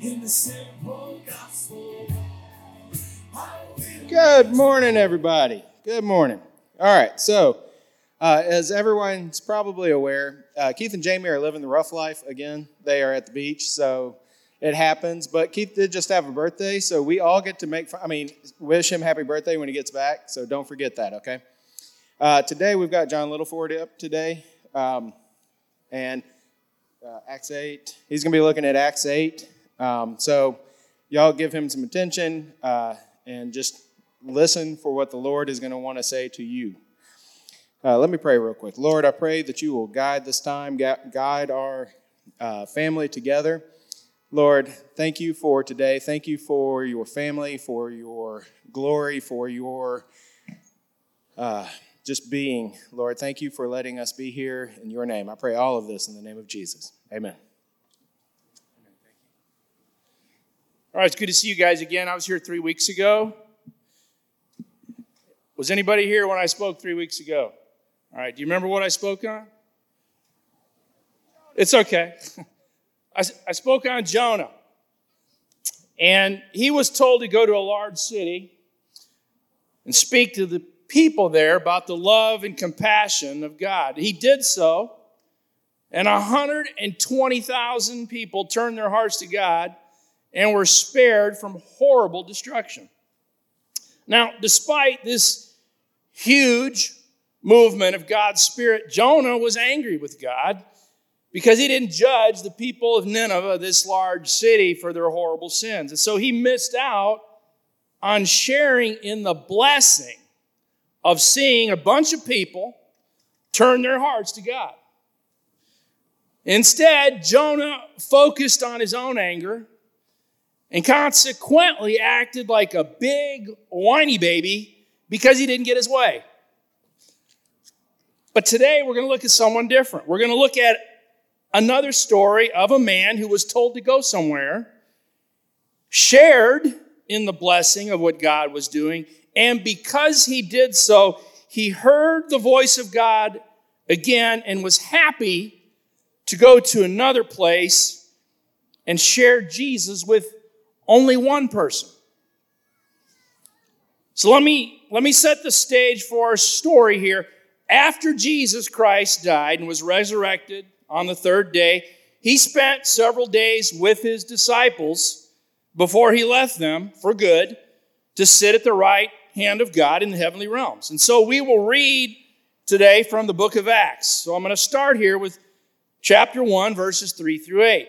in the simple gospel. Good morning, everybody. Good morning. All right, so uh, as everyone's probably aware, uh, Keith and Jamie are living the rough life again. They are at the beach, so it happens. But Keith did just have a birthday, so we all get to make. Fun, I mean, wish him happy birthday when he gets back. So don't forget that, okay? Uh, today we've got John Littleford up today, um, and uh, Acts eight. He's going to be looking at Acts eight. Um, so y'all give him some attention uh, and just listen for what the Lord is going to want to say to you. Uh, let me pray real quick. Lord, I pray that you will guide this time, guide our uh, family together. Lord, thank you for today. Thank you for your family, for your glory, for your uh, just being. Lord, thank you for letting us be here in your name. I pray all of this in the name of Jesus. Amen. All right, it's good to see you guys again. I was here three weeks ago. Was anybody here when I spoke three weeks ago? All right, do you remember what I spoke on? It's okay. I, I spoke on Jonah. And he was told to go to a large city and speak to the people there about the love and compassion of God. He did so, and 120,000 people turned their hearts to God and were spared from horrible destruction. Now, despite this huge movement of God's Spirit, Jonah was angry with God because he didn't judge the people of Nineveh, this large city, for their horrible sins. And so he missed out on sharing in the blessing of seeing a bunch of people turn their hearts to God. Instead, Jonah focused on his own anger and consequently acted like a big whiny baby because he didn't get his way. But today we're going to look at someone different. We're going to look at another story of a man who was told to go somewhere, shared in the blessing of what God was doing, and because he did so, he heard the voice of God again and was happy to go to another place and share Jesus with only one person. So let me let me set the stage for our story here. After Jesus Christ died and was resurrected on the third day, he spent several days with his disciples before he left them for good to sit at the right hand of God in the heavenly realms. And so we will read today from the book of Acts. So I'm going to start here with chapter 1, verses 3 through 8.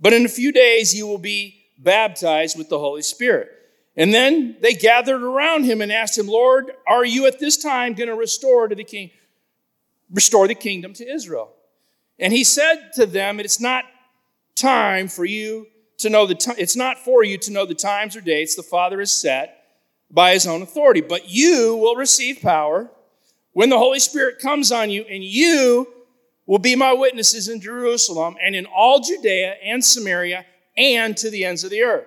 but in a few days you will be baptized with the Holy Spirit. And then they gathered around him and asked him, Lord, are you at this time going to restore to the king, restore the kingdom to Israel? And he said to them, It's not time for you to know the time, it's not for you to know the times or dates the Father has set by his own authority, but you will receive power when the Holy Spirit comes on you, and you will be my witnesses in Jerusalem and in all Judea and Samaria and to the ends of the earth.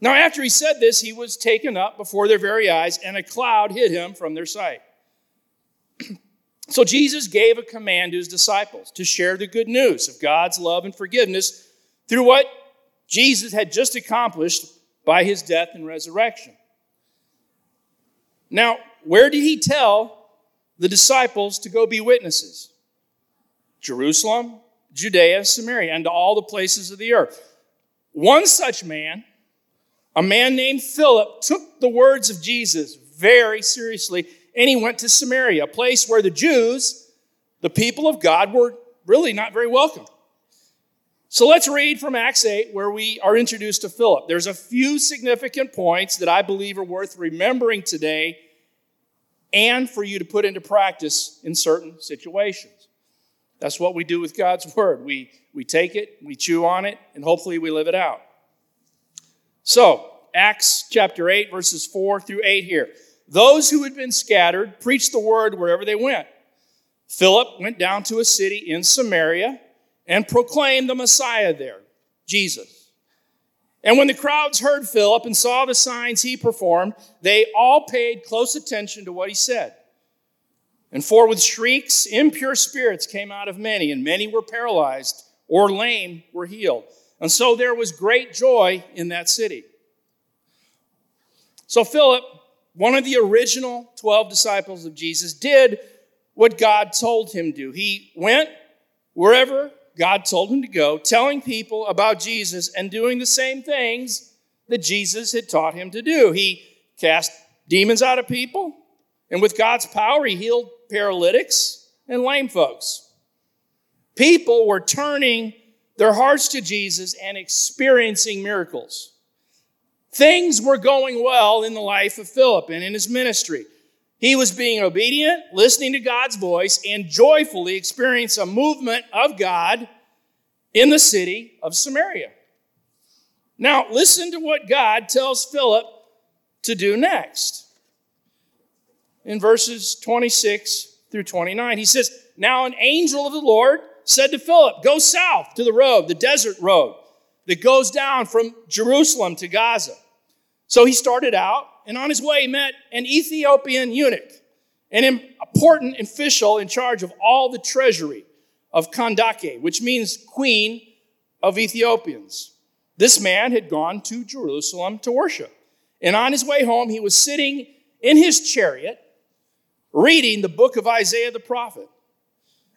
Now, after he said this, he was taken up before their very eyes, and a cloud hid him from their sight. so Jesus gave a command to his disciples to share the good news of God's love and forgiveness through what Jesus had just accomplished by his death and resurrection. Now, where did he tell the disciples to go be witnesses? Jerusalem, Judea, Samaria, and to all the places of the earth. One such man a man named Philip took the words of Jesus very seriously and he went to Samaria, a place where the Jews, the people of God, were really not very welcome. So let's read from Acts 8 where we are introduced to Philip. There's a few significant points that I believe are worth remembering today and for you to put into practice in certain situations. That's what we do with God's word. We, we take it, we chew on it, and hopefully we live it out. So, Acts chapter 8, verses 4 through 8 here. Those who had been scattered preached the word wherever they went. Philip went down to a city in Samaria and proclaimed the Messiah there, Jesus. And when the crowds heard Philip and saw the signs he performed, they all paid close attention to what he said. And for with shrieks, impure spirits came out of many, and many were paralyzed or lame were healed. And so there was great joy in that city. So Philip, one of the original 12 disciples of Jesus, did what God told him to. Do. He went wherever God told him to go, telling people about Jesus and doing the same things that Jesus had taught him to do. He cast demons out of people, and with God's power, he healed paralytics and lame folks. People were turning their hearts to Jesus and experiencing miracles. Things were going well in the life of Philip and in his ministry. He was being obedient, listening to God's voice, and joyfully experienced a movement of God in the city of Samaria. Now, listen to what God tells Philip to do next. In verses 26 through 29. He says, Now an angel of the Lord said to Philip, Go south to the road, the desert road that goes down from Jerusalem to Gaza. So he started out, and on his way, he met an Ethiopian eunuch, an important official in charge of all the treasury of Kandake, which means queen of Ethiopians. This man had gone to Jerusalem to worship. And on his way home, he was sitting in his chariot reading the book of Isaiah the prophet.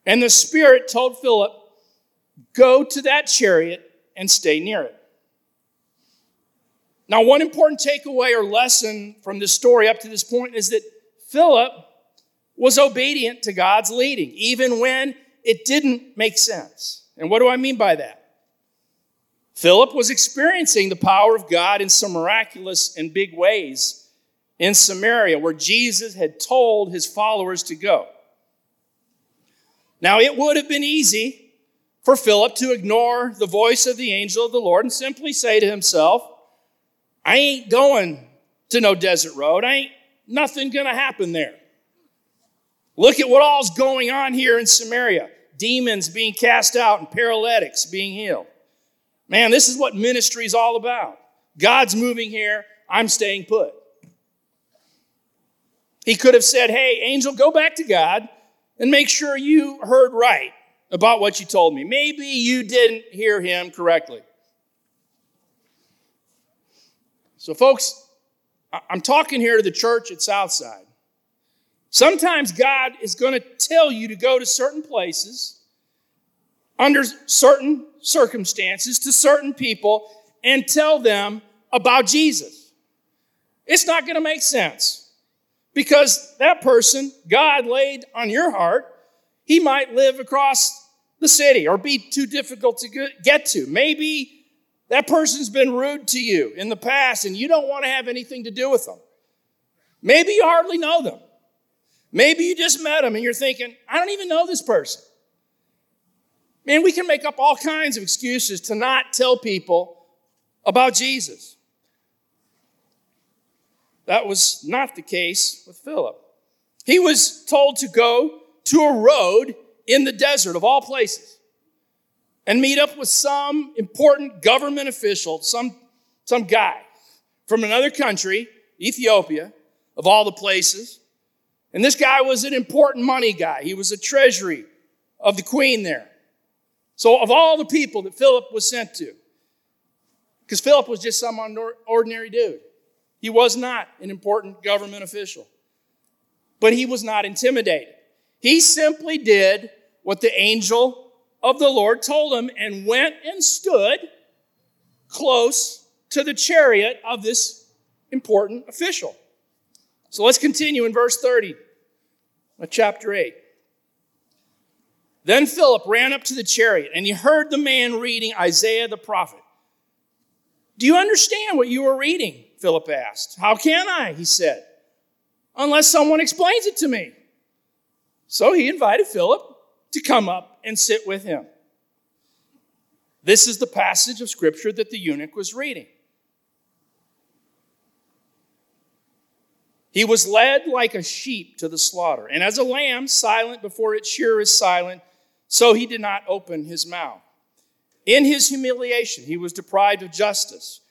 And the Spirit told Philip, Go to that chariot and stay near it. Now, one important takeaway or lesson from this story up to this point is that Philip was obedient to God's leading, even when it didn't make sense. And what do I mean by that? Philip was experiencing the power of God in some miraculous and big ways in Samaria, where Jesus had told his followers to go. Now, it would have been easy for Philip to ignore the voice of the angel of the Lord and simply say to himself, I ain't going to no desert road. I ain't nothing going to happen there. Look at what all's going on here in Samaria demons being cast out and paralytics being healed. Man, this is what ministry is all about. God's moving here, I'm staying put. He could have said, Hey, angel, go back to God and make sure you heard right about what you told me. Maybe you didn't hear him correctly. So, folks, I'm talking here to the church at Southside. Sometimes God is going to tell you to go to certain places under certain circumstances to certain people and tell them about Jesus. It's not going to make sense. Because that person God laid on your heart, he might live across the city or be too difficult to get to. Maybe that person's been rude to you in the past and you don't want to have anything to do with them. Maybe you hardly know them. Maybe you just met them and you're thinking, I don't even know this person. Man, we can make up all kinds of excuses to not tell people about Jesus. That was not the case with Philip. He was told to go to a road in the desert of all places and meet up with some important government official, some, some guy from another country, Ethiopia, of all the places. And this guy was an important money guy. He was a treasury of the queen there. So, of all the people that Philip was sent to, because Philip was just some ordinary dude. He was not an important government official, but he was not intimidated. He simply did what the angel of the Lord told him and went and stood close to the chariot of this important official. So let's continue in verse 30 of chapter 8. Then Philip ran up to the chariot and he heard the man reading Isaiah the prophet. Do you understand what you are reading? Philip asked. How can I? He said, unless someone explains it to me. So he invited Philip to come up and sit with him. This is the passage of scripture that the eunuch was reading. He was led like a sheep to the slaughter, and as a lamb silent before its shearer is silent, so he did not open his mouth. In his humiliation, he was deprived of justice.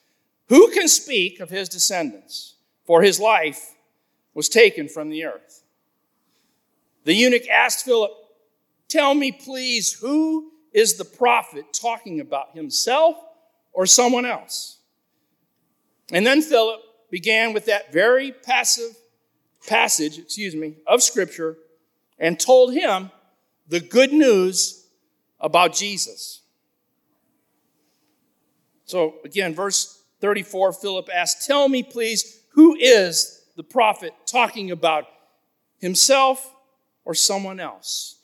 Who can speak of his descendants? For his life was taken from the earth. The eunuch asked Philip, Tell me, please, who is the prophet talking about, himself or someone else? And then Philip began with that very passive passage, excuse me, of Scripture and told him the good news about Jesus. So again, verse 34, Philip asked, Tell me, please, who is the prophet talking about, himself or someone else?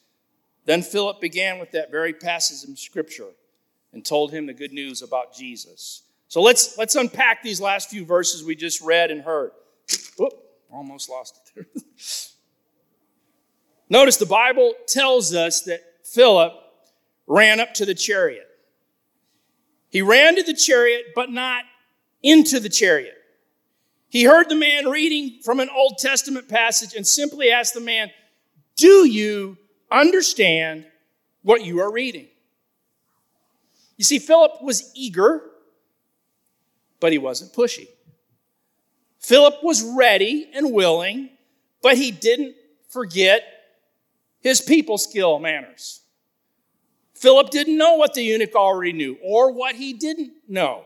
Then Philip began with that very passage of Scripture and told him the good news about Jesus. So let's, let's unpack these last few verses we just read and heard. Oop, almost lost it. Notice the Bible tells us that Philip ran up to the chariot. He ran to the chariot, but not into the chariot. He heard the man reading from an Old Testament passage and simply asked the man, Do you understand what you are reading? You see, Philip was eager but he wasn't pushy. Philip was ready and willing, but he didn't forget his people skill manners. Philip didn't know what the eunuch already knew or what he didn't know.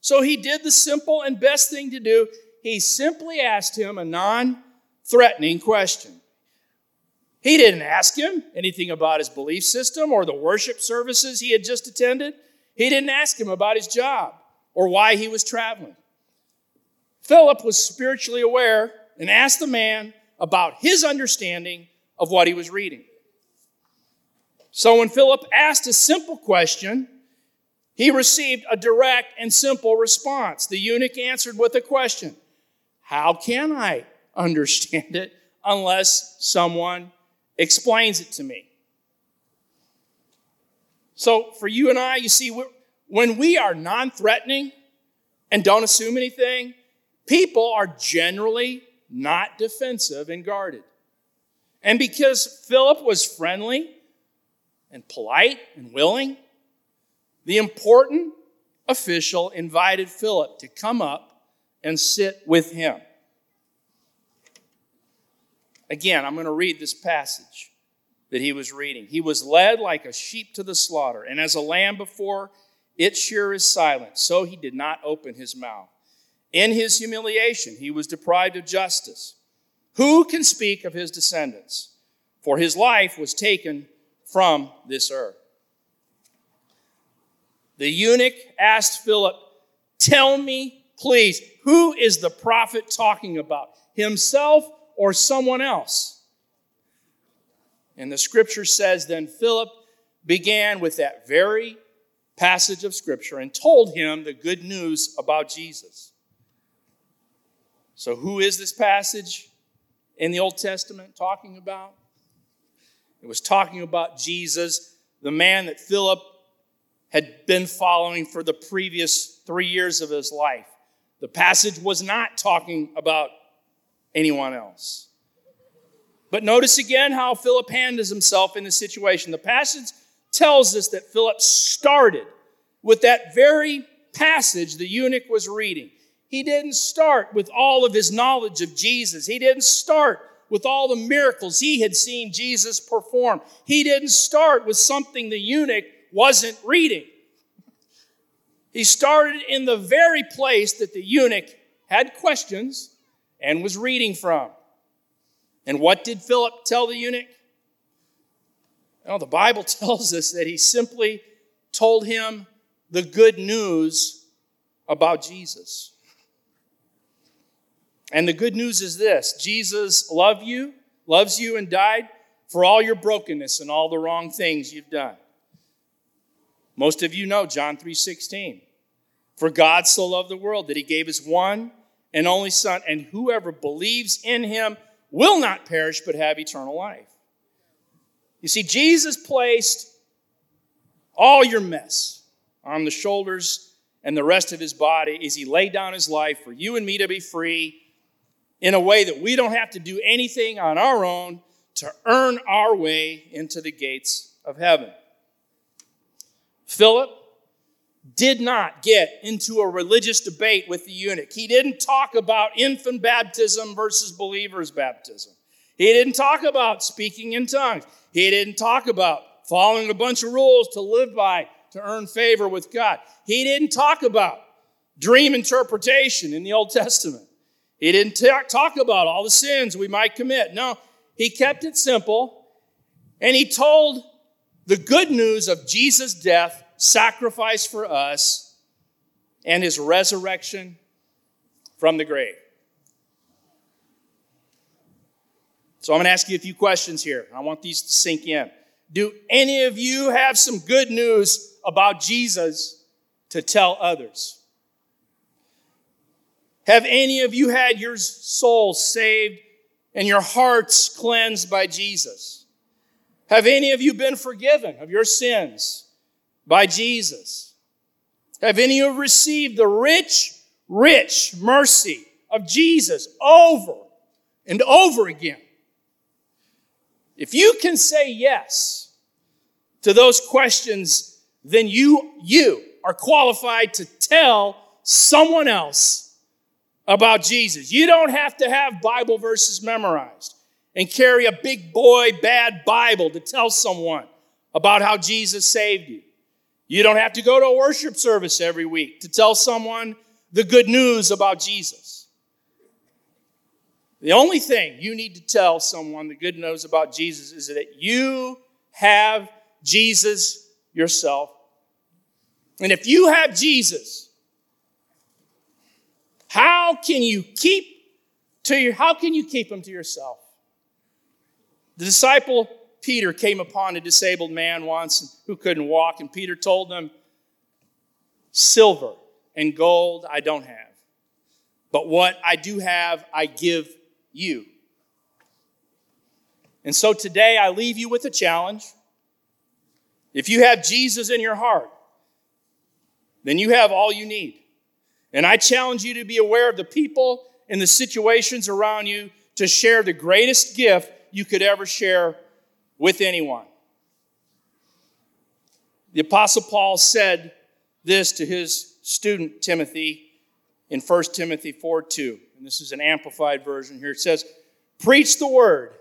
So he did the simple and best thing to do. He simply asked him a non threatening question. He didn't ask him anything about his belief system or the worship services he had just attended. He didn't ask him about his job or why he was traveling. Philip was spiritually aware and asked the man about his understanding of what he was reading. So when Philip asked a simple question, he received a direct and simple response. The eunuch answered with a question How can I understand it unless someone explains it to me? So, for you and I, you see, when we are non threatening and don't assume anything, people are generally not defensive and guarded. And because Philip was friendly and polite and willing, the important official invited Philip to come up and sit with him. Again, I'm going to read this passage that he was reading. He was led like a sheep to the slaughter, and as a lamb before it sure is silent, so he did not open his mouth. In his humiliation, he was deprived of justice. Who can speak of his descendants? For his life was taken from this earth. The eunuch asked Philip, Tell me, please, who is the prophet talking about? Himself or someone else? And the scripture says, Then Philip began with that very passage of Scripture and told him the good news about Jesus. So, who is this passage in the Old Testament talking about? It was talking about Jesus, the man that Philip had been following for the previous three years of his life. The passage was not talking about anyone else. But notice again how Philip handles himself in the situation. The passage tells us that Philip started with that very passage the eunuch was reading. He didn't start with all of his knowledge of Jesus. He didn't start with all the miracles he had seen Jesus perform. He didn't start with something the eunuch wasn't reading. He started in the very place that the eunuch had questions and was reading from. And what did Philip tell the eunuch? Well, the Bible tells us that he simply told him the good news about Jesus. And the good news is this Jesus loved you, loves you, and died for all your brokenness and all the wrong things you've done. Most of you know John 3:16. For God so loved the world that he gave his one and only son and whoever believes in him will not perish but have eternal life. You see, Jesus placed all your mess on the shoulders and the rest of his body as he laid down his life for you and me to be free in a way that we don't have to do anything on our own to earn our way into the gates of heaven. Philip did not get into a religious debate with the eunuch. He didn't talk about infant baptism versus believers' baptism. He didn't talk about speaking in tongues. He didn't talk about following a bunch of rules to live by to earn favor with God. He didn't talk about dream interpretation in the Old Testament. He didn't talk about all the sins we might commit. No, he kept it simple and he told the good news of Jesus' death, sacrifice for us, and his resurrection from the grave. So I'm going to ask you a few questions here. I want these to sink in. Do any of you have some good news about Jesus to tell others? Have any of you had your soul saved and your hearts cleansed by Jesus? Have any of you been forgiven of your sins by Jesus? Have any of you received the rich, rich mercy of Jesus over and over again? If you can say yes to those questions, then you, you are qualified to tell someone else about Jesus. You don't have to have Bible verses memorized and carry a big boy bad Bible to tell someone about how Jesus saved you. You don't have to go to a worship service every week to tell someone the good news about Jesus. The only thing you need to tell someone the good news about Jesus is that you have Jesus yourself. And if you have Jesus, how can you keep to your how can you keep him to yourself? The disciple Peter came upon a disabled man once who couldn't walk, and Peter told him, Silver and gold I don't have, but what I do have I give you. And so today I leave you with a challenge. If you have Jesus in your heart, then you have all you need. And I challenge you to be aware of the people and the situations around you to share the greatest gift you could ever share with anyone. The Apostle Paul said this to his student Timothy in 1 Timothy 4 2 and this is an amplified version here. It says, Preach the word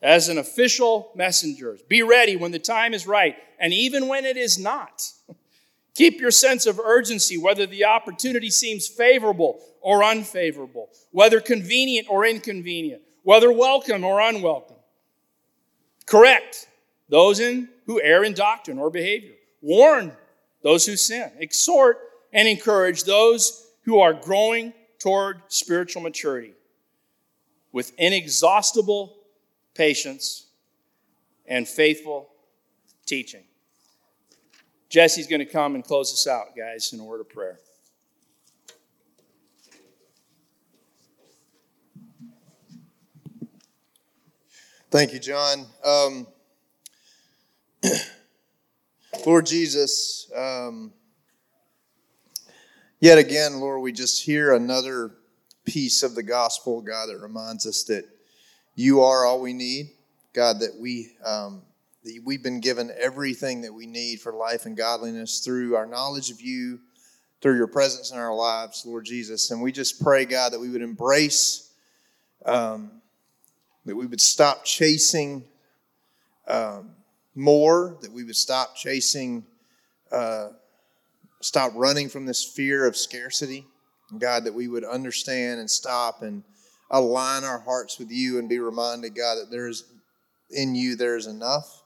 as an official messenger. Be ready when the time is right, and even when it is not. Keep your sense of urgency, whether the opportunity seems favorable or unfavorable, whether convenient or inconvenient, whether welcome or unwelcome. Correct those in, who err in doctrine or behavior. Warn those who sin. Exhort and encourage those who are growing toward spiritual maturity with inexhaustible patience and faithful teaching. Jesse's going to come and close us out, guys, in a word of prayer. Thank you, John. Um, Lord Jesus, um, Yet again, Lord, we just hear another piece of the gospel, God, that reminds us that you are all we need. God, that we um, that we've been given everything that we need for life and godliness through our knowledge of you, through your presence in our lives, Lord Jesus. And we just pray, God, that we would embrace, um, that we would stop chasing um, more, that we would stop chasing. Uh, stop running from this fear of scarcity. God, that we would understand and stop and align our hearts with you and be reminded, God, that there is in you there is enough.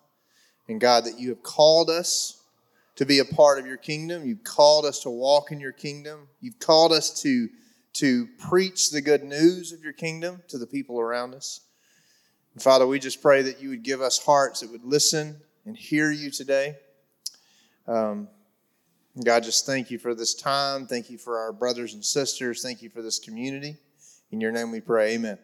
And God, that you have called us to be a part of your kingdom. You've called us to walk in your kingdom. You've called us to, to preach the good news of your kingdom to the people around us. And Father, we just pray that you would give us hearts that would listen and hear you today. Um, God, just thank you for this time. Thank you for our brothers and sisters. Thank you for this community. In your name we pray. Amen.